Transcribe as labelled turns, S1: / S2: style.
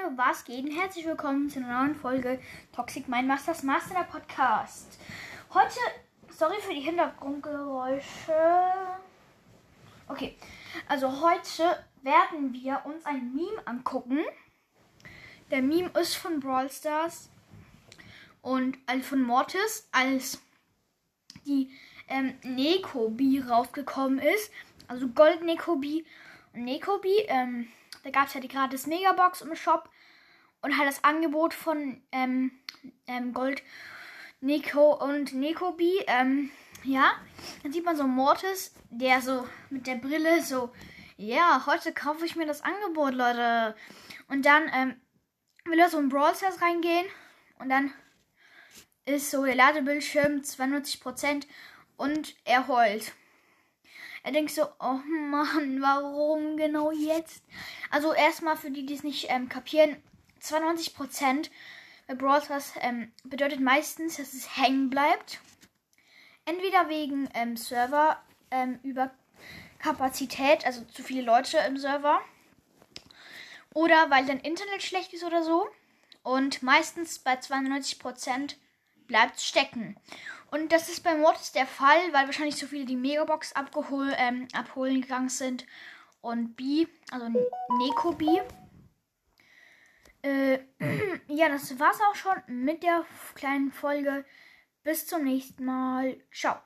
S1: Freunde, was geht? Und herzlich willkommen zu einer neuen Folge Toxic Mind Masters Master Podcast. Heute, sorry für die Hintergrundgeräusche. Okay, also heute werden wir uns ein Meme angucken. Der Meme ist von Brawl Stars und also von Mortis, als die ähm, Nekobi raufgekommen ist. Also Gold Nekobi Nekobi. Ähm, da gab es ja die gratis Megabox im Shop und halt das Angebot von ähm, ähm, Gold Nico und Nekobi. Ähm, ja, dann sieht man so Mortis, der so mit der Brille so, ja, heute kaufe ich mir das Angebot, Leute. Und dann ähm, will er so in Brawl Stars reingehen und dann ist so der Ladebildschirm 92% und er heult. Er denkt so, oh Mann, warum genau jetzt? Also erstmal für die, die es nicht ähm, kapieren, 92% bei Brawl Stars ähm, bedeutet meistens, dass es hängen bleibt. Entweder wegen ähm, Server ähm, über Kapazität, also zu viele Leute im Server. Oder weil dein Internet schlecht ist oder so. Und meistens bei 92% bleibt stecken. Und das ist bei Mortis der Fall, weil wahrscheinlich so viele die Megabox abgehol, ähm, abholen gegangen sind. Und B, also Neko B. Äh, ja, das war's auch schon mit der kleinen Folge. Bis zum nächsten Mal. Ciao.